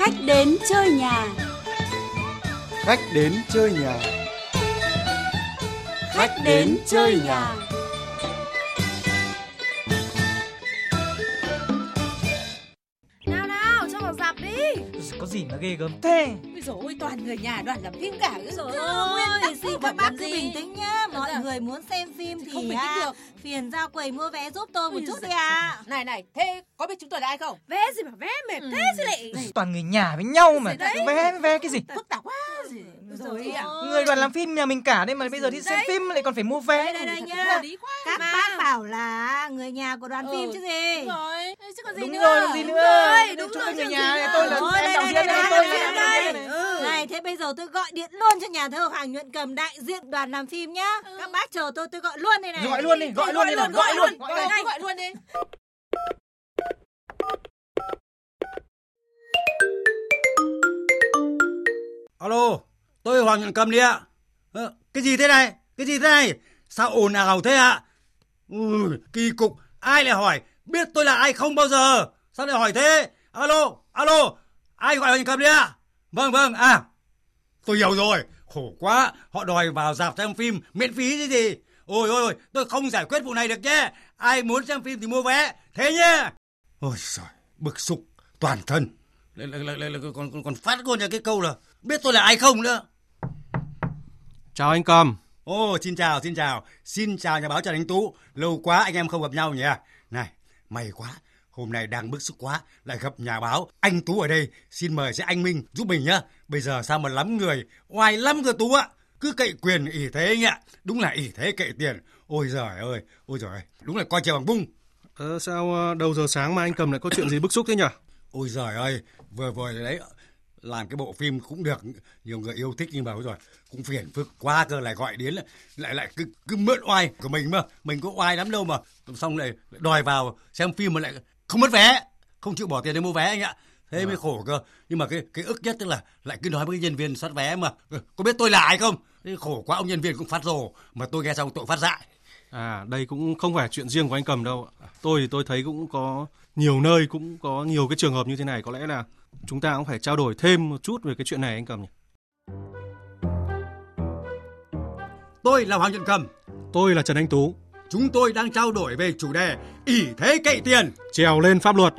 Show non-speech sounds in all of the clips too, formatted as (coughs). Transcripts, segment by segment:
Khách đến chơi nhà. Khách đến chơi nhà. Khách đến chơi nhà. Nào gì mà ghê gớm thế Ôi dồi ôi, toàn người nhà đoàn làm phim cả. Ôi dồi Ôi, ôi, xin các bác cứ bình tĩnh nhá. Mọi người muốn xem phim thì Không bình tĩnh à, được. phiền ra quầy mua vé giúp tôi một chút đi ạ. Này này, thế có biết chúng tôi là ai không? Vé gì mà vé mệt thế chứ lại. Toàn người nhà với nhau mà Gì? Vé vé cái gì Phức tạp quá gì. Rồi ạ. Người đoàn làm phim nhà mình cả đấy mà bây giờ đi xem phim lại còn phải mua vé Đây đây đây nhá. Các mà. bác bảo là người nhà của đoàn Ừ, phim chứ gì. Đúng rồi, chứ còn gì Đúng nữa. gì Đúng nữa rồi, đúng rồi, người nhà gì tôi là em đây, đạo đây, diễn đây, này, đây, tôi đây, đây, đây. Ừ. Này, thế bây giờ tôi gọi điện luôn cho nhà thơ Hoàng Nhuận Cầm đại diện đoàn làm phim nhá. Các bác chờ tôi, tôi gọi luôn đây này. Gọi luôn đi, gọi luôn đi gọi luôn Gọi luôn, gọi luôn đi. Alo, tôi Hoàng Nhuận Cầm đi ạ. Ờ, cái gì thế này? Cái gì thế này? Sao ồn ào thế ạ? Ừ, kỳ cục, ai lại hỏi? Biết tôi là ai không bao giờ. Sao lại hỏi thế? Alo, alo, ai gọi Nhuận Cầm đi ạ? Vâng, vâng, à, tôi hiểu rồi. Khổ quá, họ đòi vào dạp xem phim miễn phí chứ gì. Ôi ôi ôi, tôi không giải quyết vụ này được nhé. Ai muốn xem phim thì mua vé, thế nhé. Ôi trời, bực xúc toàn thân. Lại, lại, lại, lại, còn, còn, còn phát luôn ra cái câu là biết tôi là ai không nữa. Chào anh Cầm. Ồ, xin chào, xin chào. Xin chào nhà báo Trần Anh Tú. Lâu quá anh em không gặp nhau nhỉ? Này, may quá. Hôm nay đang bức xúc quá, lại gặp nhà báo. Anh Tú ở đây, xin mời sẽ anh Minh giúp mình nhá. Bây giờ sao mà lắm người, oai lắm cơ Tú ạ. Cứ cậy quyền ỷ thế anh ạ. Đúng là ỷ thế cậy tiền. Ôi giời ơi, ôi giời ơi. Đúng là coi trời bằng bung. Ờ, sao ờ, đầu giờ sáng mà anh Cầm lại có chuyện gì bức xúc thế nhỉ? Ôi giời ơi, vừa vừa đấy làm cái bộ phim cũng được nhiều người yêu thích nhưng mà rồi cũng phiền phức quá cơ lại gọi đến lại lại lại cứ cứ mượn oai của mình mà mình có oai lắm đâu mà xong lại đòi vào xem phim mà lại không mất vé. Không chịu bỏ tiền để mua vé anh ạ. Thế mới khổ cơ. Nhưng mà cái cái ức nhất tức là lại cứ nói với cái nhân viên soát vé mà "Ừ, có biết tôi là ai không? Thế khổ quá ông nhân viên cũng phát rồ. Mà tôi nghe xong tội phát dại. À, đây cũng không phải chuyện riêng của anh Cầm đâu. Tôi thì tôi thấy cũng có nhiều nơi cũng có nhiều cái trường hợp như thế này. Có lẽ là chúng ta cũng phải trao đổi thêm một chút về cái chuyện này anh Cầm nhỉ? tôi là hoàng nhuận cầm. Tôi là Trần Anh Tú, chúng tôi đang trao đổi về chủ đề ỷ thế cậy tiền. Trèo lên pháp luật.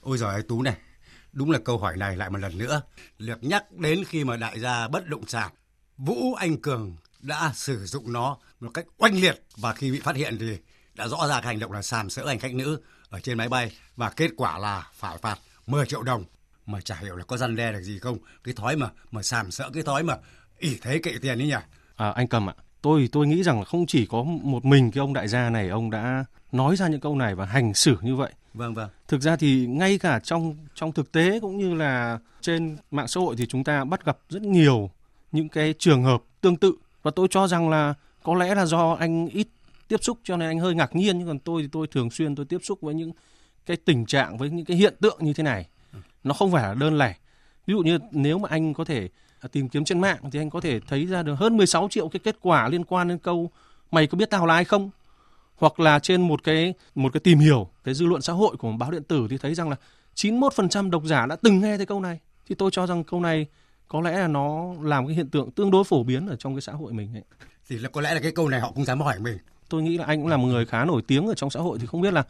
Ôi giời ơi Tú này, đúng là câu hỏi này lại một lần nữa. Được nhắc đến khi mà đại gia bất động sản Vũ Anh Cường đã sử dụng nó một cách oanh liệt và khi bị phát hiện thì đã rõ ràng hành động là sàm sỡ hành khách nữ ở trên máy bay và kết quả là phải phạt 10 triệu đồng. Mà chả hiểu là có răn đe được gì không? Cái thói mà mà sàm sỡ cái thói mà ỷ thế cậy tiền ấy nhỉ? À, anh Cầm ạ, tôi tôi nghĩ rằng là không chỉ có một mình cái ông đại gia này ông đã nói ra những câu này và hành xử như vậy. vâng vâng Thực ra thì ngay cả trong trong thực tế cũng như là trên mạng xã hội thì chúng ta bắt gặp rất nhiều những cái trường hợp tương tự và tôi cho rằng là có lẽ là do anh ít tiếp xúc cho nên anh hơi ngạc nhiên nhưng còn tôi thì tôi thường xuyên tôi tiếp xúc với những cái tình trạng với những cái hiện tượng như thế này. Nó không phải là đơn lẻ. Ví dụ như nếu mà anh có thể tìm kiếm trên mạng thì anh có thể thấy ra được hơn 16 triệu cái kết quả liên quan đến câu mày có biết tao là ai không? hoặc là trên một cái một cái tìm hiểu cái dư luận xã hội của báo điện tử thì thấy rằng là 91% độc giả đã từng nghe thấy câu này thì tôi cho rằng câu này có lẽ là nó làm cái hiện tượng tương đối phổ biến ở trong cái xã hội mình ấy. thì là có lẽ là cái câu này họ cũng dám hỏi mình Tôi nghĩ là anh cũng là một người khá nổi tiếng ở trong xã hội thì không biết là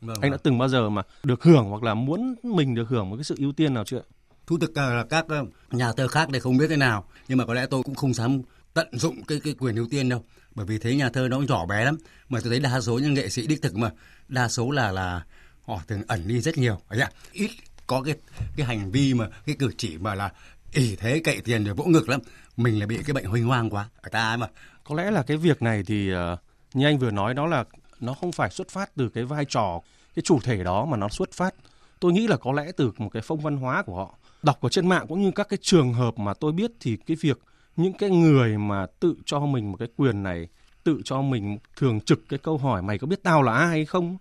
vâng, anh đã từng bao giờ mà được hưởng hoặc là muốn mình được hưởng một cái sự ưu tiên nào chưa? Thú thực là các ờ, nhà thơ khác thì không biết thế nào, nhưng mà có lẽ tôi cũng không dám tận dụng cái cái quyền ưu tiên đâu, bởi vì thế nhà thơ nó nhỏ bé lắm. Mà tôi thấy đa số những nghệ sĩ đích thực mà đa số là là họ thường ẩn đi rất nhiều, ấy ít có cái cái hành vi mà cái cử chỉ mà là ỷ thế cậy tiền rồi vỗ ngực lắm. Mình là bị cái bệnh huỳnh hoang quá, ở ta mà. Có lẽ là cái việc này thì ờ, như anh vừa nói đó là nó không phải xuất phát từ cái vai trò cái chủ thể đó mà nó xuất phát tôi nghĩ là có lẽ từ một cái phong văn hóa của họ đọc ở trên mạng cũng như các cái trường hợp mà tôi biết thì cái việc những cái người mà tự cho mình một cái quyền này tự cho mình thường trực cái câu hỏi mày có biết tao là ai hay không?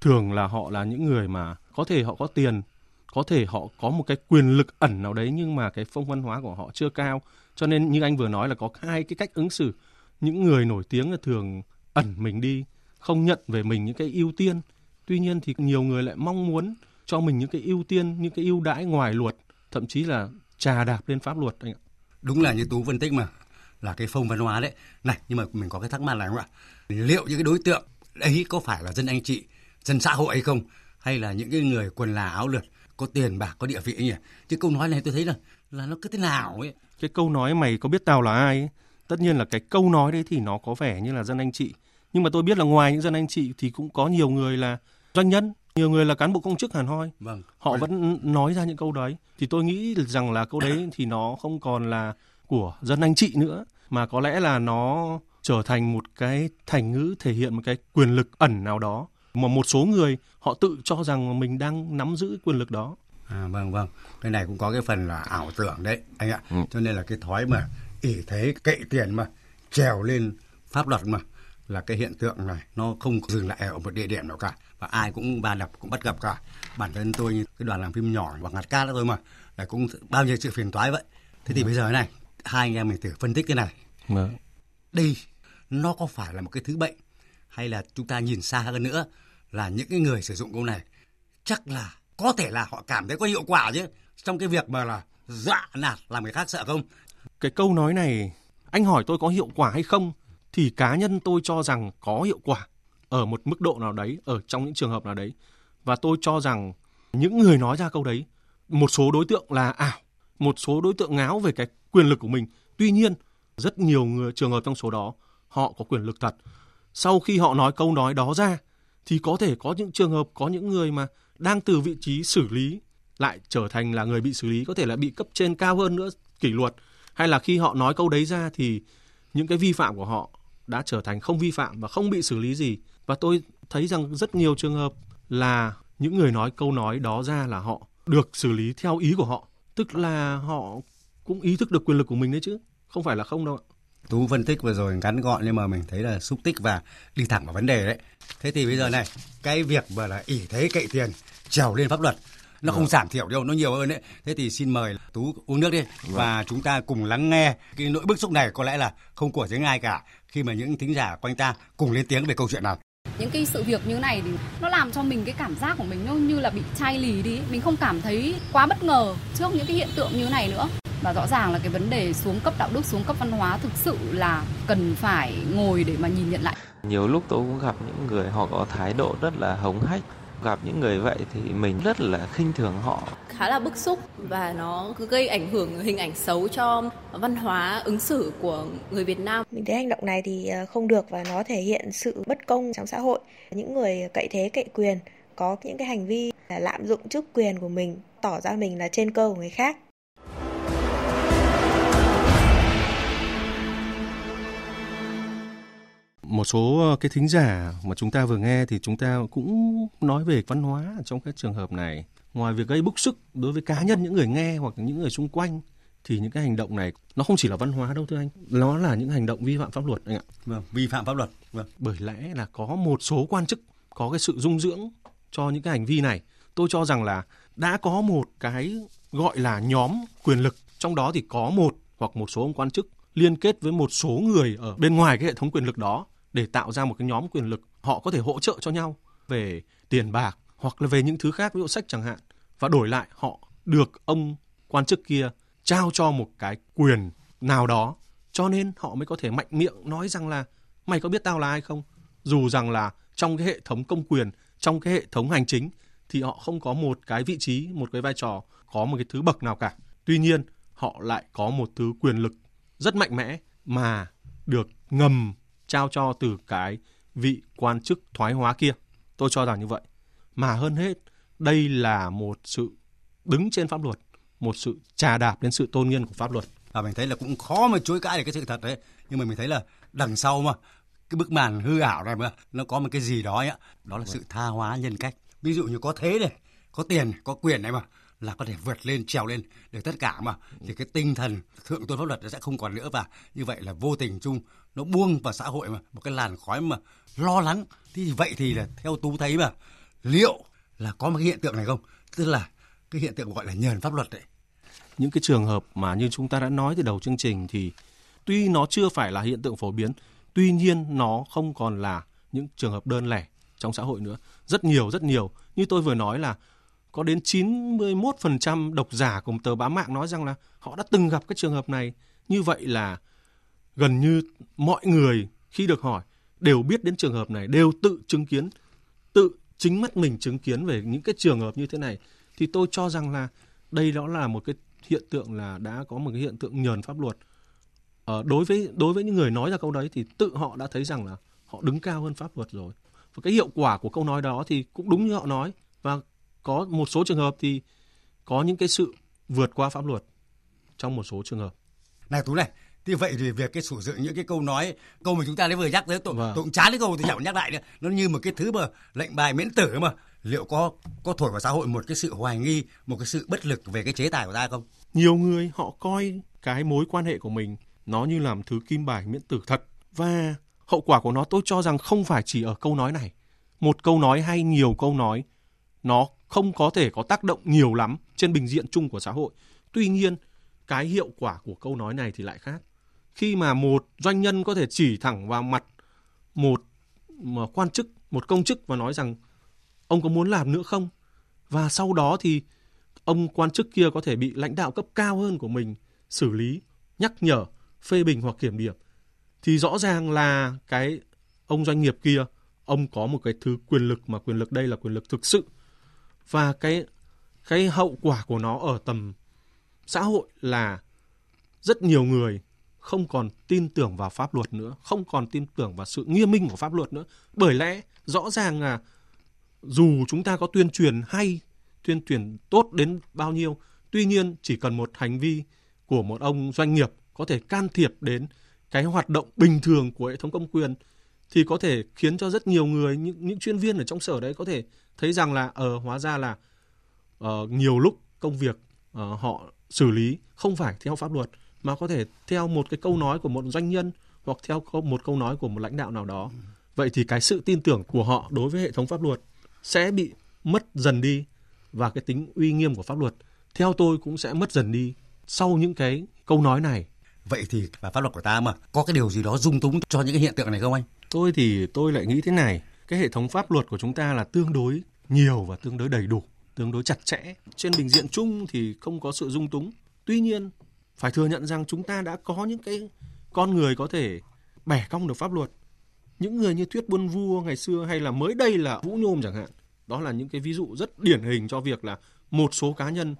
Thường là họ là những người mà có thể họ có tiền có thể họ có một cái quyền lực ẩn nào đấy nhưng mà cái phong văn hóa của họ chưa cao. Cho nên như anh vừa nói là có hai cái cách ứng xử. Những người nổi tiếng là thường ẩn mình đi không nhận về mình những cái ưu tiên. Tuy nhiên thì nhiều người lại mong muốn cho mình những cái ưu tiên, những cái ưu đãi ngoài luật, thậm chí là trà đạp lên pháp luật anh ạ. Đúng là như Tú phân tích mà, là cái phong văn hóa đấy. Này, nhưng mà mình có cái thắc mắc là không ạ? Liệu những cái đối tượng ấy có phải là dân anh chị, dân xã hội hay không? Hay là những cái người quần là áo lượt, có tiền bạc, có địa vị nhỉ? Chứ câu nói này tôi thấy là là nó cứ thế nào ấy. Cái câu nói mày có biết tao là ai ấy? Tất nhiên là cái câu nói đấy thì nó có vẻ như là dân anh chị. Nhưng mà tôi biết là ngoài những dân anh chị thì cũng có nhiều người là doanh nhân, nhiều người là cán bộ công chức hẳn hoi. Vâng. Họ vẫn nói ra những câu đấy. Thì tôi nghĩ rằng là câu đấy thì nó không còn là của dân anh chị nữa mà có lẽ là nó trở thành một cái thành ngữ thể hiện một cái quyền lực ẩn nào đó mà một số người họ tự cho rằng mình đang nắm giữ quyền lực đó. À, vâng vâng, cái này cũng có cái phần là ảo tưởng đấy anh ạ. Ừ. Cho nên là cái thói mà ỷ thế cậy tiền mà trèo lên pháp luật mà là cái hiện tượng này nó không dừng lại ở một địa điểm nào cả và ai cũng va đập cũng bắt gặp cả. Bản thân tôi như cái đoàn làm phim nhỏ bằng ngạt cát đó thôi mà là cũng bao nhiêu sự phiền toái vậy. Thế thì ừ. bây giờ này hai anh em mình thử phân tích cái này. Ừ. đây nó có phải là một cái thứ bệnh hay là chúng ta nhìn xa hơn nữa là những cái người sử dụng câu này chắc là có thể là họ cảm thấy có hiệu quả chứ trong cái việc mà là dọa nạt làm người khác sợ không? Cái câu nói này anh hỏi tôi có hiệu quả hay không thì cá nhân tôi cho rằng có hiệu quả ở một mức độ nào đấy, ở trong những trường hợp nào đấy. Và tôi cho rằng những người nói ra câu đấy, một số đối tượng là ảo, một số đối tượng ngáo về cái quyền lực của mình. Tuy nhiên, rất nhiều người, trường hợp trong số đó, họ có quyền lực thật. Sau khi họ nói câu nói đó ra, thì có thể có những trường hợp, có những người mà đang từ vị trí xử lý lại trở thành là người bị xử lý, có thể là bị cấp trên cao hơn nữa, kỷ luật. Hay là khi họ nói câu đấy ra thì những cái vi phạm của họ đã trở thành không vi phạm và không bị xử lý gì và tôi thấy rằng rất nhiều trường hợp là những người nói câu nói đó ra là họ được xử lý theo ý của họ tức là họ cũng ý thức được quyền lực của mình đấy chứ không phải là không đâu ạ Tú phân tích vừa rồi ngắn gọn nhưng mà mình thấy là xúc tích và đi thẳng vào vấn đề đấy. Thế thì bây giờ này, cái việc mà là ỷ thế cậy tiền trèo lên pháp luật nó không vâng. giảm thiểu đâu, nó nhiều hơn đấy. Thế thì xin mời Tú uống nước đi vâng. và chúng ta cùng lắng nghe cái nỗi bức xúc này có lẽ là không của riêng ai cả khi mà những thính giả quanh ta cùng lên tiếng về câu chuyện này những cái sự việc như này thì nó làm cho mình cái cảm giác của mình nó như là bị chai lì đi. Mình không cảm thấy quá bất ngờ trước những cái hiện tượng như này nữa. Và rõ ràng là cái vấn đề xuống cấp đạo đức xuống cấp văn hóa thực sự là cần phải ngồi để mà nhìn nhận lại. Nhiều lúc tôi cũng gặp những người họ có thái độ rất là hống hách gặp những người vậy thì mình rất là khinh thường họ khá là bức xúc và nó cứ gây ảnh hưởng hình ảnh xấu cho văn hóa ứng xử của người Việt Nam. Mình thấy hành động này thì ờ, không được và nó thể hiện sự bất công trong xã hội. Những người cậy thế cậy quyền có những cái hành vi là lạm dụng chức quyền của mình, tỏ ra mình là trên cơ của người khác. Một số ờ, cái thính giả mà chúng ta vừa nghe thì chúng ta cũng nói về văn hóa trong các trường hợp này. Ngoài việc gây bức xúc đối với cá nhân những người nghe hoặc những người xung quanh thì những cái hành động này nó không chỉ là văn hóa đâu thưa anh. Nó là những hành động vi phạm pháp luật anh ạ. Vâng vi phạm pháp luật vâng. Bởi lẽ là có một số quan chức có cái sự dung dưỡng cho những cái hành vi này. Tôi cho rằng là đã có một cái gọi là nhóm quyền lực trong đó thì có một hoặc một số ông quan chức liên kết với một số người ở bên ngoài cái hệ thống quyền lực đó để tạo ra một cái nhóm quyền lực họ có thể hỗ trợ cho nhau về tiền bạc hoặc là về những thứ khác, ví dụ sách chẳng hạn, và đổi lại họ được ông quan chức kia trao cho một cái quyền nào đó. Cho nên họ mới có thể mạnh miệng nói rằng là, mày có biết tao là ai không? Dù rằng là trong cái hệ thống công quyền, trong cái hệ thống hành chính thì họ không có một cái vị trí, một cái vai trò có một cái thứ bậc nào cả. Tuy nhiên, họ lại có một thứ quyền lực rất mạnh mẽ mà được ngầm trao cho từ cái vị quan chức thoái hóa kia. Tôi cho rằng như vậy. Mà hơn hết, đây là một sự đứng trên pháp luật, một sự trà đạp lên sự tôn nghiêm của pháp luật. Và mình thấy là cũng khó mà chối cãi được cái sự thật đấy. Nhưng mà mình thấy là đằng sau mà cái bức màn hư ảo này mà nó có một cái gì đó ấy, đó là sự tha hóa nhân cách. Ví dụ như có thế này, có tiền, có quyền này mà là có thể vượt lên, trèo lên được tất cả mà. Thì cái tinh thần thượng tôn pháp luật nó sẽ không còn nữa và như vậy là vô tình chung nó buông vào xã hội mà, một cái làn khói mà lo lắng. Thì vậy thì là theo tú thấy mà, liệu là có một cái hiện tượng này không? Tức là cái hiện tượng gọi là nhờn pháp luật đấy. Những cái trường hợp mà như chúng ta đã nói từ đầu chương trình thì tuy nó chưa phải là hiện tượng phổ biến, tuy nhiên nó không còn là những trường hợp đơn lẻ trong xã hội nữa. Rất nhiều rất nhiều. Như tôi vừa nói là có đến 91% độc giả của một tờ báo mạng nói rằng là họ đã từng gặp cái trường hợp này. Như vậy là gần như mọi người khi được hỏi đều biết đến trường hợp này, đều tự chứng kiến, tự chính mắt mình chứng kiến về những cái trường hợp như thế này. Thì tôi cho rằng là đây đó là một cái hiện tượng là đã có một cái hiện tượng nhờn pháp luật. Ờ, đối với đối với những người nói ra câu đấy thì tự họ đã thấy rằng là họ đứng cao hơn pháp luật rồi. Và cái hiệu quả của câu nói đó thì cũng đúng như họ nói và có một số trường hợp thì có những cái sự vượt qua pháp luật trong một số trường hợp. Này Tú này, thì vậy thì việc cái sử dụng những cái câu nói câu mà chúng ta đã vừa nhắc tới tôi vâng. tôi cũng chán cái câu thì chẳng nhắc lại nữa nó như một cái thứ mà lệnh bài miễn tử mà. Liệu có có thổi vào xã hội một cái sự hoài nghi một cái sự bất lực về cái chế tài của ta không? Nhiều người họ coi cái mối quan hệ của mình nó như làm thứ kim bài miễn tử thật. Và hậu quả của nó tôi cho rằng không phải chỉ ở câu nói này. Một câu nói hay nhiều câu nói nó không có thể có tác động nhiều lắm trên bình diện chung của xã hội. Tuy nhiên, cái hiệu quả của câu nói này thì lại khác. Khi mà một doanh nhân có thể chỉ thẳng vào mặt một quan chức, một công chức và nói rằng, ông có muốn làm nữa không? Và sau đó thì ông quan chức kia có thể bị lãnh đạo cấp cao hơn của mình xử lý, nhắc nhở, phê bình hoặc kiểm điểm. Thì rõ ràng là cái ông doanh nghiệp kia, ông có một cái thứ quyền lực mà quyền lực đây là quyền lực thực sự và cái cái hậu quả của nó ở tầm xã hội là rất nhiều người không còn tin tưởng vào pháp luật nữa, không còn tin tưởng vào sự nghiêm minh của pháp luật nữa. Bởi lẽ rõ ràng là dù chúng ta có tuyên truyền hay, tuyên truyền tốt đến bao nhiêu, tuy nhiên chỉ cần một hành vi của một ông doanh nghiệp có thể can thiệp đến cái hoạt động bình thường của hệ thống công quyền thì có thể khiến cho rất nhiều người những những chuyên viên ở trong sở đấy có thể thấy rằng là ở uh, hóa ra là uh, nhiều lúc công việc uh, họ xử lý không phải theo pháp luật mà có thể theo một cái câu nói của một doanh nhân hoặc theo một câu nói của một lãnh đạo nào đó. Vậy thì cái sự tin tưởng của họ đối với hệ thống pháp luật sẽ bị mất dần đi và cái tính uy nghiêm của pháp luật theo tôi cũng sẽ mất dần đi sau những cái câu nói này. Vậy thì và pháp luật của ta mà có cái điều gì đó dung túng cho những cái hiện tượng này không anh? Tôi thì tôi lại nghĩ thế này, cái hệ thống pháp luật của chúng ta là tương đối nhiều và tương đối đầy đủ, tương đối chặt chẽ. Trên bình diện chung thì không có sự dung túng. Tuy nhiên, phải thừa nhận rằng chúng ta đã có những cái con người có thể bẻ cong được pháp luật. Những người như Thuyết Buôn Vua ngày xưa hay là mới đây là Vũ Nhôm chẳng hạn. Đó là những cái ví dụ rất điển hình cho việc là một số cá nhân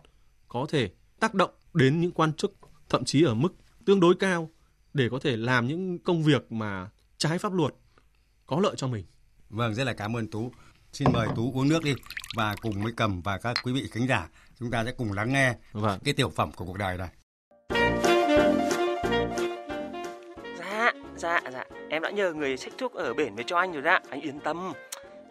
có thể tác động đến những quan chức thậm chí ở mức tương đối cao để có thể làm những công việc mà trái pháp luật có lợi cho mình. Vâng, rất là cảm ơn Tú. Xin mời Tú uống nước đi và cùng với Cầm và các quý vị khán giả chúng ta sẽ cùng lắng nghe vâng. cái tiểu phẩm của cuộc đời này. Dạ, dạ, dạ, em đã nhờ người xách thuốc ở bển về cho anh rồi đó, anh yên tâm.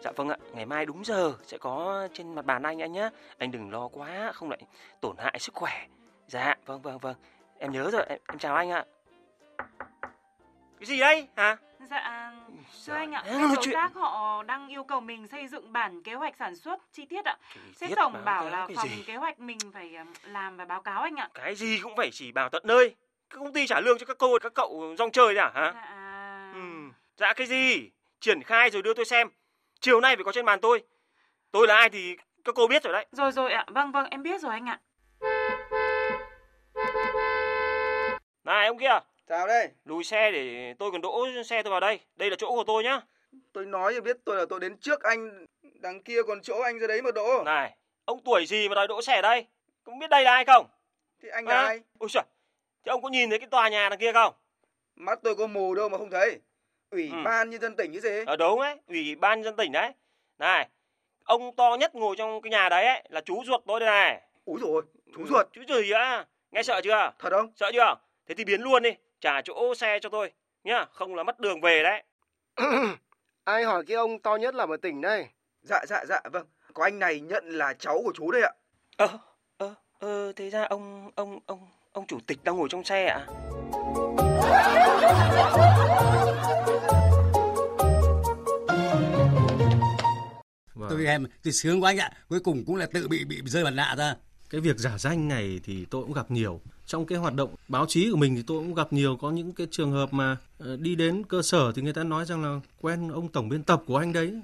Dạ vâng ạ, ngày mai đúng giờ sẽ có trên mặt bàn anh anh nhé. Anh đừng lo quá, không lại tổn hại sức khỏe. Dạ, vâng vâng vâng, em nhớ rồi, em, em chào anh ạ. Cái gì đây hả? Dạ, thưa anh ạ, bên đối chuyện... tác họ đang yêu cầu mình xây dựng bản kế hoạch sản xuất chi tiết ạ. Sếp tổng bảo là phòng gì? kế hoạch mình phải làm và báo cáo anh ạ. Cái gì cũng phải chỉ bảo tận nơi. Các công ty trả lương cho các cô các cậu rong chơi đấy à hả? Dạ... Ừ. dạ cái gì? Triển khai rồi đưa tôi xem. Chiều nay phải có trên bàn tôi. Tôi là ai thì các cô biết rồi đấy. Rồi rồi ạ, vâng vâng em biết rồi anh ạ. Này ông kia, Chào đây. Lùi xe để tôi còn đỗ xe tôi vào đây. Đây là chỗ của tôi nhá. Tôi nói cho biết tôi là tôi đến trước anh. Đằng kia còn chỗ anh ra đấy mà đỗ. Này, ông tuổi gì mà đòi đỗ xe ở đây? Không biết đây là ai không? Thì anh là à? ai? Ôi trời, thì ông có nhìn thấy cái tòa nhà đằng kia không? Mắt tôi có mù đâu mà không thấy. Ủy ừ. ban nhân dân tỉnh cái gì? Ở đúng ấy, ủy ban nhân dân tỉnh đấy. Này, ông to nhất ngồi trong cái nhà đấy ấy, là chú ruột tôi đây này. Úi rồi, chú ừ, ruột. Chú gì á? Nghe sợ chưa? Thật không? Sợ chưa? Thế thì biến luôn đi trả chỗ xe cho tôi nhá, không là mất đường về đấy. (coughs) Ai hỏi cái ông to nhất là ở tỉnh đây? Dạ dạ dạ vâng, có anh này nhận là cháu của chú đây ạ. Ơ ơ ơ thế ra ông ông ông ông chủ tịch đang ngồi trong xe ạ? Vâng. Tôi em tôi sướng quá anh ạ, cuối cùng cũng là tự bị bị rơi mặt nạ ra. Cái việc giả danh này thì tôi cũng gặp nhiều trong cái hoạt động báo chí của mình thì tôi cũng gặp nhiều có những cái trường hợp mà ờ, đi đến cơ sở thì người ta nói rằng là quen ông tổng biên tập của anh đấy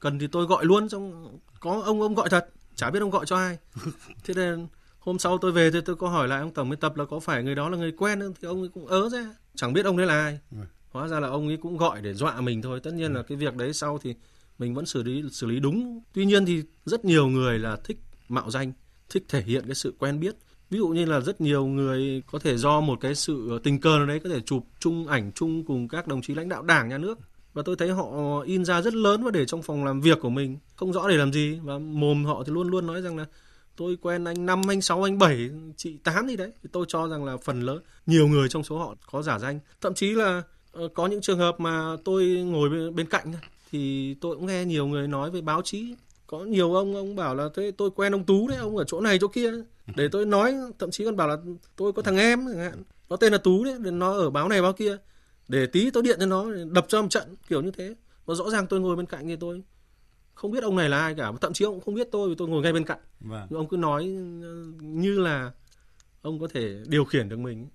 cần thì tôi gọi luôn xong có ông ông gọi thật chả biết ông gọi cho ai. (laughs) Thế nên hôm sau tôi về thì tôi có hỏi lại ông tổng biên tập là có phải người đó là người quen không? Thì ông ấy cũng ớ ra chẳng biết ông đấy là ai. Ừ. hóa ra là ông ấy cũng gọi để dọa mình thôi. Tất nhiên là cái việc đấy sau thì mình vẫn xử lý xử lý đúng. Tuy nhiên thì rất nhiều người là thích mạo danh thích thể hiện cái sự quen biết ví dụ như là rất nhiều người có thể do một cái sự ờ, tình cờ nào đấy có thể chụp chung ảnh chung cùng các đồng chí lãnh đạo đảng nhà nước. Và tôi thấy họ in ra rất lớn và để trong phòng làm việc của mình. Không rõ để làm gì. Và mồm họ thì luôn luôn nói rằng là tôi quen anh năm anh sáu anh bảy chị tám gì đấy. Thì tôi cho rằng là phần lớn nhiều người trong số họ có giả danh. Thậm chí là ờ, có những trường hợp mà tôi ngồi bên, bên cạnh thì tôi cũng nghe nhiều người nói về báo chí có nhiều ông ông bảo là thế tôi quen ông tú đấy ông ở chỗ này chỗ kia. Để tôi nói thậm chí còn bảo là tôi có thằng em nó tên là tú đấy nó ở báo này báo kia. Để tí tôi điện cho nó đập cho một trận kiểu như thế. Và rõ ràng tôi ngồi bên cạnh thì tôi không biết ông này là ai cả. Thậm chí ông cũng không biết tôi vì tôi ngồi ngay bên cạnh. Vâng. ông cứ nói như là ông có thể điều khiển được mình.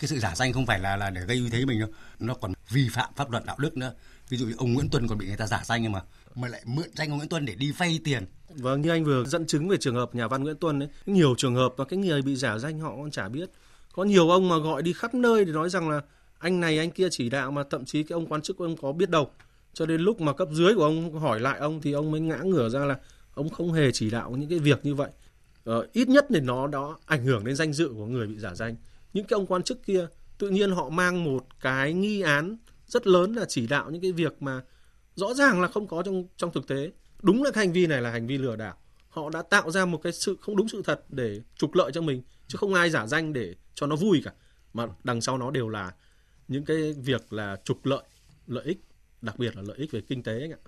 Cái sự giả danh không phải là là để gây uy thế mình đâu. Nó còn vi phạm pháp luật đạo đức nữa. Ví dụ như ông Nguyễn Tuân còn bị người ta giả danh nhưng mà mà lại mượn danh ông Nguyễn Tuân để đi vay tiền. Vâng như anh vừa dẫn chứng về trường hợp nhà văn Nguyễn Tuân ấy nhiều trường hợp và cái người bị giả danh họ còn chả biết. Có nhiều ông mà gọi đi khắp nơi để nói rằng là anh này anh kia chỉ đạo mà thậm chí cái ông quan chức ông có biết đâu. Cho đến lúc mà cấp dưới của ông hỏi lại ông thì ông mới ngã ngửa ra là ông không hề chỉ đạo những cái việc như vậy. Ờ, ít nhất thì nó đó ảnh hưởng đến danh dự của người bị giả danh. Những cái ông quan chức kia tự nhiên họ mang một cái nghi án rất lớn là chỉ đạo những cái việc mà rõ ràng là không có trong trong thực tế. Đúng là cái hành vi này là hành vi lừa đảo. Họ đã tạo ra một cái sự không đúng sự thật để trục lợi cho mình chứ không ai giả danh để cho nó vui cả. Mà đằng sau nó đều là những cái việc là trục lợi lợi ích đặc biệt là lợi ích về kinh tế anh ạ.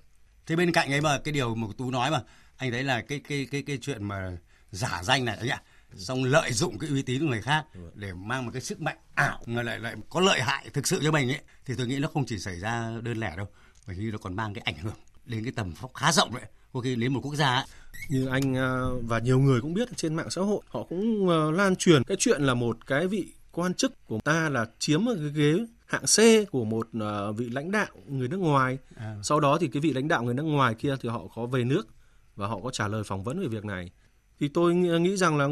Thế bên cạnh ấy mà cái điều mà tú nói mà anh thấy là cái cái cái cái chuyện mà giả danh này anh ạ xong lợi dụng cái uy tín của người khác để mang một cái sức mạnh ảo mà lại lại có lợi hại thực sự cho mình ấy thì tôi nghĩ nó không chỉ xảy ra đơn lẻ đâu bởi vì nó còn mang cái ảnh hưởng đến cái tầm khá rộng đấy có khi đến một quốc gia ấy. như anh à, và nhiều người cũng biết trên mạng xã hội họ cũng à, lan truyền cái chuyện là một cái vị quan chức của ta là chiếm một cái ghế hạng C của một uh, vị lãnh đạo người nước ngoài. À. Sau đó thì cái vị lãnh đạo người nước ngoài kia thì họ có về nước và họ có trả lời phỏng vấn về việc này. Thì tôi nghĩ rằng là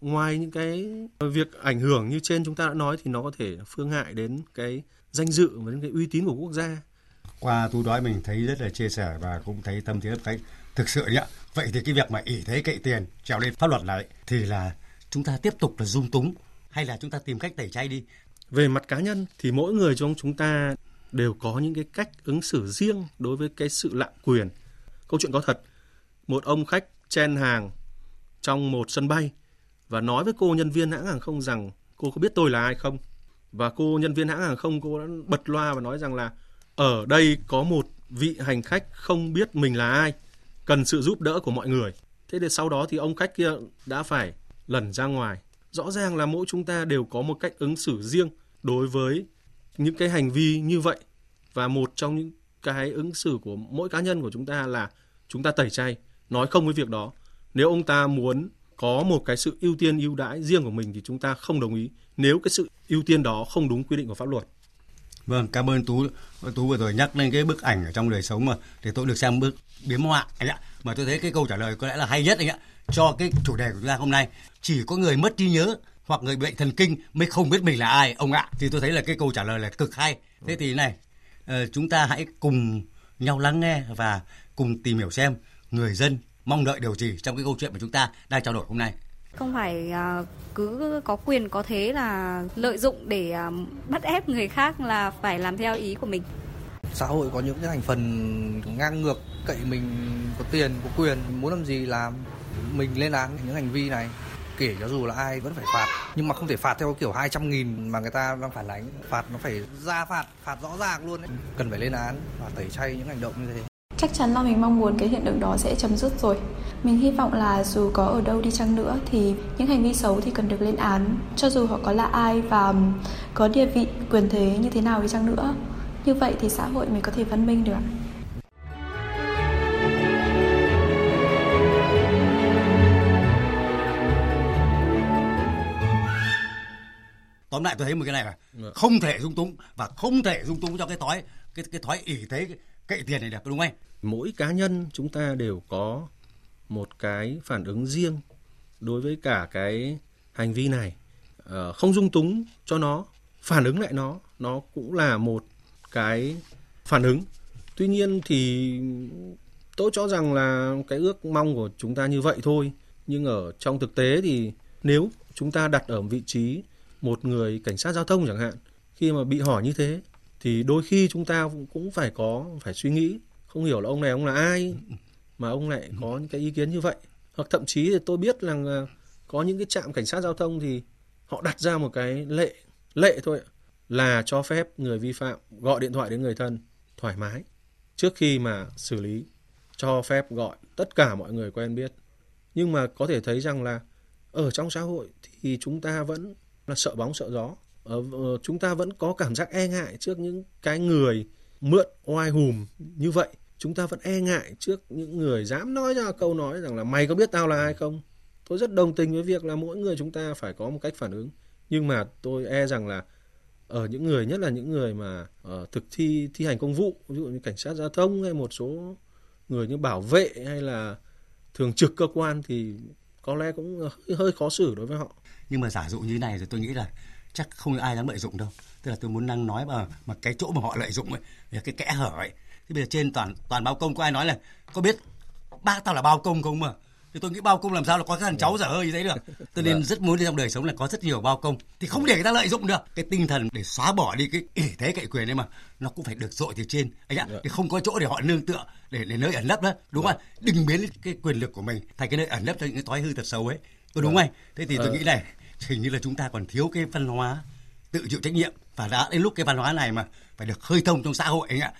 ngoài những cái việc ảnh hưởng như trên chúng ta đã nói thì nó có thể phương hại đến cái danh dự và đến cái uy tín của quốc gia. Qua tú nói mình thấy rất là chia sẻ và cũng thấy tâm thiết thấy thực sự nhá. Vậy thì cái việc mà ỷ thế cậy tiền trèo lên pháp luật này thì là chúng ta tiếp tục là dung túng hay là chúng ta tìm cách tẩy chay đi về mặt cá nhân thì mỗi người trong chúng ta đều có những cái cách ứng xử riêng đối với cái sự lạm quyền. Câu chuyện có thật, một ông khách chen hàng trong một sân bay và nói với cô nhân viên hãng hàng không rằng cô có biết tôi là ai không? Và cô nhân viên hãng hàng không cô đã bật loa và nói rằng là ở đây có một vị hành khách không biết mình là ai, cần sự giúp đỡ của mọi người. Thế thì sau đó thì ông khách kia đã phải lẩn ra ngoài. Rõ ràng là mỗi chúng ta đều có một cách ứng xử riêng đối với những cái hành vi như vậy và một trong những cái ứng xử của mỗi cá nhân của chúng ta là chúng ta tẩy chay nói không với việc đó nếu ông ta muốn có một cái sự ưu tiên ưu đãi riêng của mình thì chúng ta không đồng ý nếu cái sự ưu tiên đó không đúng quy định của pháp luật Vâng, cảm ơn Tú. Tú vừa rồi nhắc lên cái bức ảnh ở trong đời sống mà thì tôi được xem bức biếm họa anh ạ. Mà tôi thấy cái câu trả lời có lẽ là hay nhất anh ạ cho cái chủ đề của chúng ta hôm nay. Chỉ có người mất trí nhớ hoặc người bệnh thần kinh mới không biết mình là ai ông ạ thì tôi thấy là cái câu trả lời là cực hay thế thì này ờ, chúng ta hãy cùng nhau lắng nghe và cùng tìm hiểu xem người dân mong đợi điều gì trong cái câu chuyện mà chúng ta đang trao đổi hôm nay không phải uh, cứ có quyền có thế là lợi dụng để uh, bắt ép người khác là phải làm theo ý của mình. Xã hội có những cái thành phần ngang ngược cậy mình có tiền có quyền muốn làm gì làm mình lên án những hành vi này. Kể cho dù là ai vẫn phải phạt nhưng mà không thể phạt theo kiểu 200 nghìn mà người ta đang phản ánh. Phạt nó phải ra phạt phạt rõ ràng luôn ấy. cần phải lên án và tẩy chay những hành động như thế chắc chắn là mình mong muốn cái hiện tượng đó sẽ chấm dứt rồi. Mình hy vọng là dù có ở đâu đi chăng nữa thì những hành vi xấu thì cần được lên án. Cho dù họ có là ai và có địa vị quyền thế như thế nào đi chăng nữa. Như vậy thì xã hội mới có thể văn minh được tóm lại tôi thấy một cái này là ừ. không thể dung túng và không thể dung túng cho cái thói cái cái thói ỷ thế cậy tiền này được đúng không anh mỗi cá nhân chúng ta đều có một cái phản ứng riêng đối với cả cái hành vi này. Ờ, không dung túng cho nó, phản ứng lại nó nó cũng là một cái phản ứng. Tuy nhiên thì tôi cho rằng là cái ước mong của chúng ta như vậy thôi. Nhưng ở trong thực tế thì nếu chúng ta đặt ở vị trí một người cảnh sát giao thông chẳng hạn, khi mà bị hỏi như thế, thì đôi khi chúng ta cũng phải có, phải suy nghĩ không hiểu là ông này ông là ai mà ông lại có những cái ý kiến như vậy. Hoặc thậm chí thì tôi biết rằng có những cái trạm cảnh sát giao thông thì họ đặt ra một cái lệ lệ thôi là cho phép người vi phạm gọi điện thoại đến người thân thoải mái trước khi mà xử lý cho phép gọi tất cả mọi người quen biết. Nhưng mà có thể thấy rằng là ở trong xã hội thì chúng ta vẫn là sợ bóng sợ gió. Ờ, ở, ờ, chúng ta vẫn có cảm giác e ngại trước những cái người mượn oai hùm như vậy chúng ta vẫn e ngại trước những người dám nói ra câu nói rằng là mày có biết tao là ai không? Tôi rất đồng tình với việc là mỗi người chúng ta phải có một cách phản ứng. Nhưng mà tôi e rằng là ở những người nhất là những người mà uh, thực thi thi hành công vụ ví dụ như cảnh sát giao thông hay một số người như bảo vệ hay là thường trực cơ quan thì có lẽ cũng hơi khó xử đối với họ. Nhưng mà giả dụ như này thì tôi nghĩ là chắc không ai dám lợi dụng đâu. Tức là tôi muốn đang nói mà mà cái chỗ mà họ lợi dụng ấy cái kẽ hở ấy thì bây giờ trên toàn toàn bao công có ai nói là có biết bác tao là bao công không mà? Thì tôi nghĩ bao công làm sao là có cái thằng cháu dở hơi như thế được. Tôi nên vâng. rất muốn đi trong đời sống là có rất nhiều bao công. Thì không để người ta lợi dụng được. Cái tinh thần để xóa bỏ đi cái ỷ thế cậy quyền đấy mà nó cũng phải được dội từ trên. Anh ạ thì không có chỗ để họ nương tựa để để nơi ẩn nấp đó đúng không đừng biến cái quyền lực của mình thành cái nơi ẩn nấp cho những cái thói hư thật xấu ấy. Tôi đúng không thế thì tôi nghĩ này hình như là chúng ta còn thiếu cái văn hóa tự chịu trách nhiệm và đã đến lúc cái văn hóa này mà phải được khơi thông trong xã hội anh ạ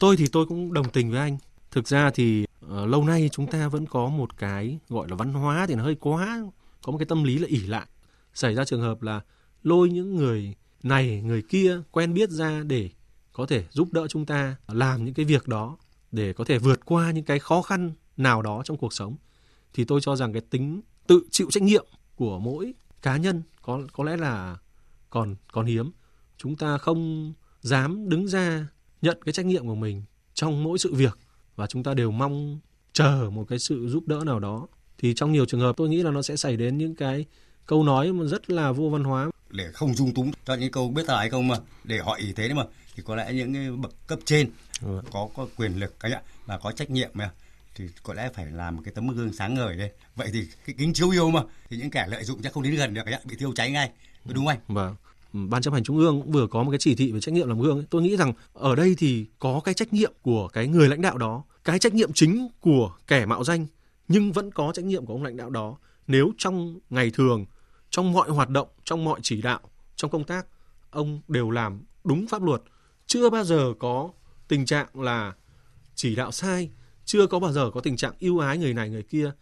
tôi thì tôi cũng đồng tình với anh. Thực ra thì uh, lâu nay chúng ta vẫn có một cái gọi là văn hóa thì nó hơi quá có một cái tâm lý là ỉ lại. Xảy ra trường hợp là lôi những người này người kia quen biết ra để có thể giúp đỡ chúng ta làm những cái việc đó để có thể vượt qua những cái khó khăn nào đó trong cuộc sống. Thì tôi cho rằng cái tính tự chịu trách nhiệm của mỗi cá nhân có có lẽ là còn còn hiếm. Chúng ta không dám đứng ra nhận cái trách nhiệm của mình trong mỗi sự việc và chúng ta đều mong chờ một cái sự giúp đỡ nào đó. Thì trong nhiều trường hợp tôi nghĩ là nó sẽ xảy đến những cái câu nói mà rất là vô văn hóa. Để không dung túng cho những câu biết là không mà để họ ý thế đấy mà thì có lẽ những cái bậc cấp trên ừ. có có quyền lực cái ạ và có trách nhiệm mà thì có lẽ phải làm một cái tấm gương sáng ngời đây. Vậy thì cái kính chiếu yêu mà thì những kẻ lợi dụng chắc không đến gần được ạ bị thiêu cháy ngay đúng không anh? Vâng ban chấp hành trung ương cũng vừa có một cái chỉ thị về trách nhiệm làm gương ấy. tôi nghĩ rằng ở đây thì có cái trách nhiệm của cái người lãnh đạo đó, cái trách nhiệm chính của kẻ mạo danh, nhưng vẫn có trách nhiệm của ông lãnh đạo đó nếu trong ngày thường, trong mọi hoạt động, trong mọi chỉ đạo, trong công tác, ông đều làm đúng pháp luật, chưa bao giờ có tình trạng là chỉ đạo sai, chưa có bao giờ có tình trạng ưu ái người này, người kia,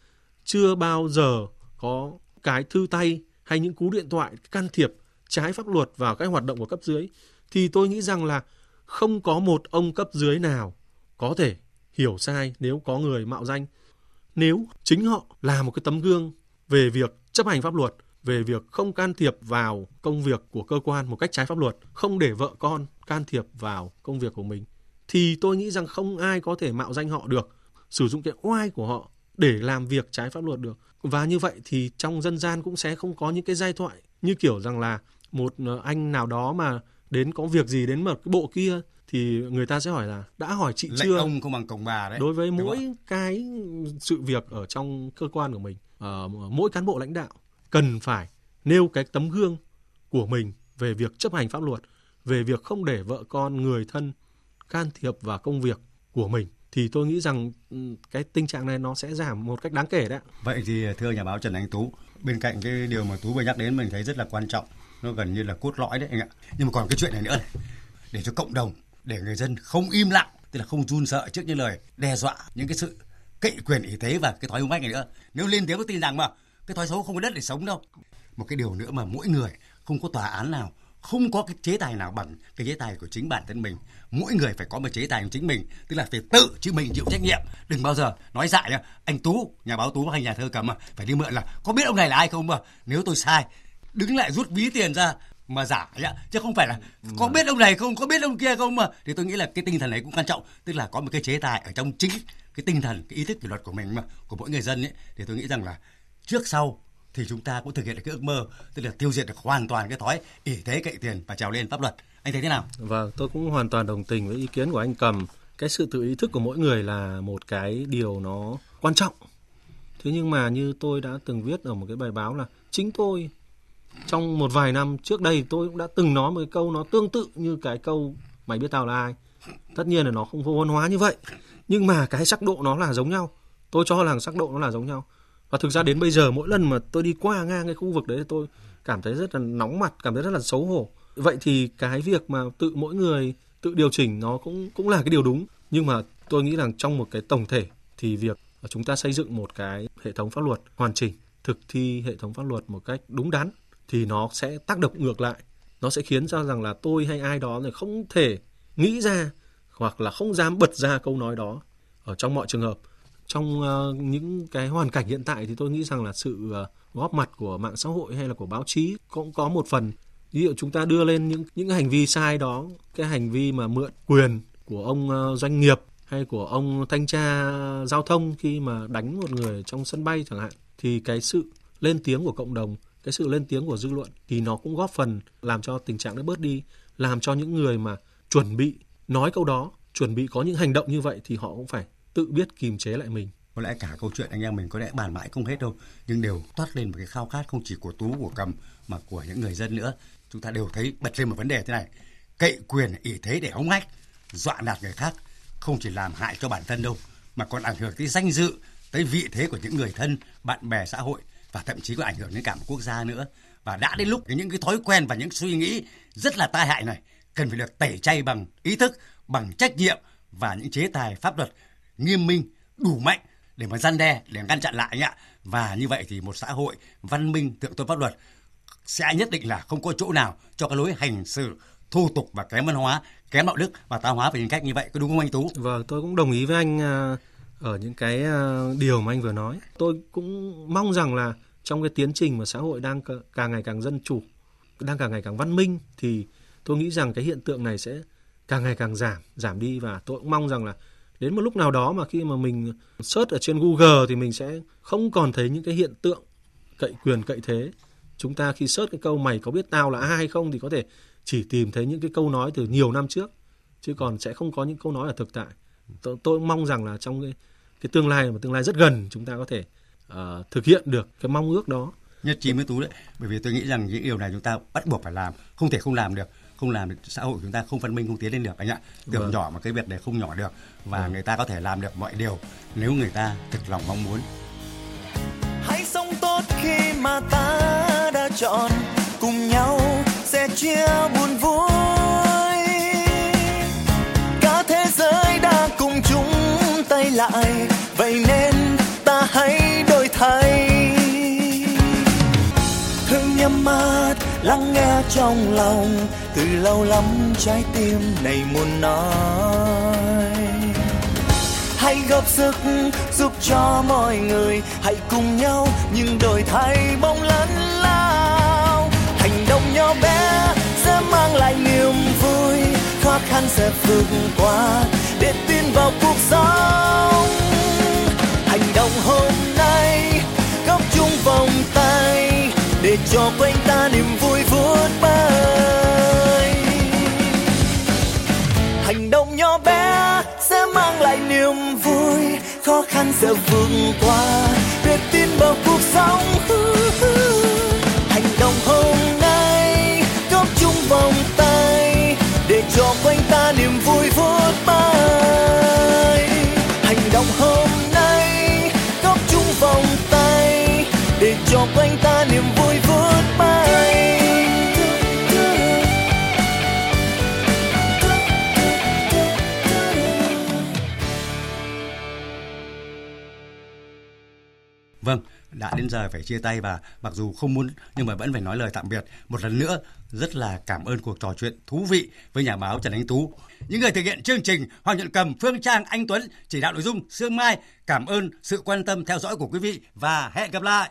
chưa bao giờ có cái thư tay hay những cú điện thoại can thiệp trái pháp luật vào các hoạt động của cấp dưới, thì tôi nghĩ rằng là không có một ông cấp dưới nào có thể hiểu sai nếu có người mạo danh. Nếu chính họ là một cái tấm gương về việc chấp hành pháp luật, về việc không can thiệp vào công việc của cơ quan một cách trái pháp luật, không để vợ con can thiệp vào công việc của mình, thì tôi nghĩ rằng không ai có thể mạo danh họ được, sử dụng cái oai của họ để làm việc trái pháp luật được. Và như vậy thì trong dân gian cũng sẽ không có những cái giai thoại như kiểu rằng là một ờ, anh nào đó mà đến có việc gì đến một cái bộ kia thì người ta sẽ hỏi là đã hỏi chị Lệnh chưa? ông không bằng cổng bà đấy. Đối với mỗi cái sự việc ở trong cơ quan của mình uh, mỗi cán bộ lãnh đạo cần phải nêu cái tấm gương của mình về việc chấp hành pháp luật về việc không để vợ con người thân can thiệp vào công việc của mình. Thì tôi nghĩ rằng ừ, cái tình trạng này nó sẽ giảm một cách đáng kể đấy. Vậy thì thưa nhà báo Trần Anh Tú, bên cạnh cái điều mà Tú vừa nhắc đến mình thấy rất là quan trọng, nó gần như là cốt lõi đấy anh ạ. Nhưng mà còn cái chuyện này nữa này, để cho cộng đồng, để người dân không im lặng, tức là không run sợ trước những lời đe dọa, những cái sự cậy quyền y tế và cái thói hung ác này nữa. Nếu lên tiếng có tin rằng mà cái thói xấu không có đất để sống đâu. Một cái điều nữa mà mỗi người không có tòa án nào không có cái chế tài nào bằng cái chế tài của chính bản thân mình mỗi người phải có một chế tài của chính mình tức là phải tự chứ mình chịu trách nhiệm đừng bao giờ nói dại nhá anh tú nhà báo tú hay nhà thơ cầm mà phải đi mượn là có biết ông này là ai không mà nếu tôi sai đứng lại rút ví tiền ra mà giả nhá. Chứ không phải là có biết ông này không? Có biết ông kia không? Mà thì tôi nghĩ là cái tinh thần này cũng quan trọng. Tức là có một cái chế tài ở trong chính cái tinh thần cái ý thức kỷ luật của mình mà của mỗi người dân ấy. Thì tôi nghĩ rằng là trước sau thì chúng ta cũng thực hiện được cái ước mơ tức là tiêu diệt được hoàn toàn cái thói ỷ thế cậy tiền và trèo lên pháp luật. Anh thấy thế nào? Vâng tôi cũng hoàn toàn đồng tình với ý kiến của anh cầm. Cái sự tự ý thức của mỗi người là một cái điều nó quan trọng. Thế nhưng mà như tôi đã từng viết ở một cái bài báo là chính tôi trong một vài năm trước đây, tôi cũng đã từng nói một cái câu nó tương tự như cái câu mày biết tao là ai. Tất nhiên là nó không vô văn hóa như vậy, nhưng mà cái sắc độ nó là giống nhau. Tôi cho là sắc độ nó là giống nhau. Và thực ra đến bây giờ, mỗi lần mà tôi đi qua ngang cái khu vực đấy, tôi cảm thấy rất là nóng mặt, cảm thấy rất là xấu hổ. Vậy thì cái việc mà tự mỗi người tự điều chỉnh nó cũng cũng là cái điều đúng. Nhưng mà tôi nghĩ rằng trong một cái tổng thể thì việc chúng ta xây dựng một cái hệ thống pháp luật hoàn chỉnh, thực thi hệ thống pháp luật một cách đúng đắn thì nó sẽ tác động ngược lại. Nó sẽ khiến cho rằng là tôi hay ai đó thì không thể nghĩ ra hoặc là không dám bật ra câu nói đó. Ở trong mọi trường hợp trong uh, những cái hoàn cảnh hiện tại thì tôi nghĩ rằng là sự uh, góp mặt của mạng xã hội hay là của báo chí cũng có một phần. Ví dụ chúng ta đưa lên những những hành vi sai đó cái hành vi mà mượn quyền của ông uh, doanh nghiệp hay của ông thanh tra giao thông khi mà đánh một người trong sân bay chẳng hạn thì cái sự lên tiếng của cộng đồng cái sự lên tiếng của dư luận thì nó cũng góp phần làm cho tình trạng nó bớt đi, làm cho những người mà chuẩn bị nói câu đó, chuẩn bị có những hành động như vậy thì họ cũng phải tự biết kìm chế lại mình. Có lẽ cả câu chuyện anh em mình có lẽ bàn mãi không hết đâu, nhưng đều toát lên một cái khao khát không chỉ của tú, của cầm mà của những người dân nữa. Chúng ta đều thấy bật lên một vấn đề thế này, cậy quyền ỷ thế để hống hách, dọa nạt người khác không chỉ làm hại cho bản thân đâu, mà còn ảnh hưởng tới danh dự, tới vị thế của những người thân, bạn bè, xã hội và thậm chí có ảnh hưởng đến cả một quốc gia nữa. Và đã đến lúc những cái thói quen và những suy nghĩ rất là tai hại này cần phải được tẩy chay bằng ý thức, bằng trách nhiệm và những chế tài pháp luật nghiêm minh, đủ mạnh để mà gian đe, để ngăn chặn lại ạ. Và như vậy thì một xã hội văn minh, thượng tôn pháp luật sẽ nhất định là không có chỗ nào cho cái lối hành xử thô tục và kém văn hóa, kém đạo đức và táo hóa về nhân cách như vậy. Có đúng không anh tú? Vâng tôi cũng đồng ý với anh à, ở những cái ờ, điều mà anh vừa nói. Tôi cũng mong rằng là trong cái tiến trình mà xã hội đang càng ngày càng dân chủ đang càng ngày càng văn minh thì tôi nghĩ rằng cái hiện tượng này sẽ càng ngày càng giảm giảm đi và tôi cũng mong rằng là đến một lúc nào đó mà khi mà mình search ở trên Google thì mình sẽ không còn thấy những cái hiện tượng cậy quyền cậy thế. Chúng ta khi search cái câu mày có biết tao là ai hay không? thì có thể chỉ tìm thấy những cái câu nói từ nhiều năm trước chứ còn sẽ không có những câu nói ở thực tại. Tôi, tôi mong rằng là trong cái, cái tương lai mà tương lai rất gần chúng ta có thể uh, thực hiện được cái mong ước đó nhất trí với tú đấy bởi vì tôi nghĩ rằng những điều này chúng ta bắt buộc phải làm không thể không làm được không làm được xã hội chúng ta không văn minh không tiến lên được anh ạ tưởng vâng. nhỏ mà cái việc này không nhỏ được và vâng. người ta có thể làm được mọi điều nếu người ta thực lòng mong muốn hãy sống tốt khi mà ta đã chọn cùng nhau sẽ chia buồn vui vậy nên ta hãy đổi thay. Thương nhắm mắt, lắng nghe trong lòng, từ lâu lắm trái tim này muốn nói. Hãy góp sức giúp cho mọi người, hãy cùng nhau nhưng đổi thay bóng lẫn lao. Hành động nhỏ bé sẽ mang lại niềm vui, khó khăn sẽ vượt qua để tin vào cuộc sống hành động hôm nay góp chung vòng tay để cho quanh ta niềm vui vút bay. Hành động nhỏ bé sẽ mang lại niềm vui, khó khăn sẽ vượt qua để tin vào cuộc sống. Hành động hôm nay góp chung vòng tay để cho quanh ta niềm vui vút đến giờ phải chia tay và mặc dù không muốn nhưng mà vẫn phải nói lời tạm biệt. Một lần nữa rất là cảm ơn cuộc trò chuyện thú vị với nhà báo Trần Anh Tú. Những người thực hiện chương trình Hoàng Nhuận Cầm, Phương Trang, Anh Tuấn chỉ đạo nội dung Sương Mai. Cảm ơn sự quan tâm theo dõi của quý vị và hẹn gặp lại.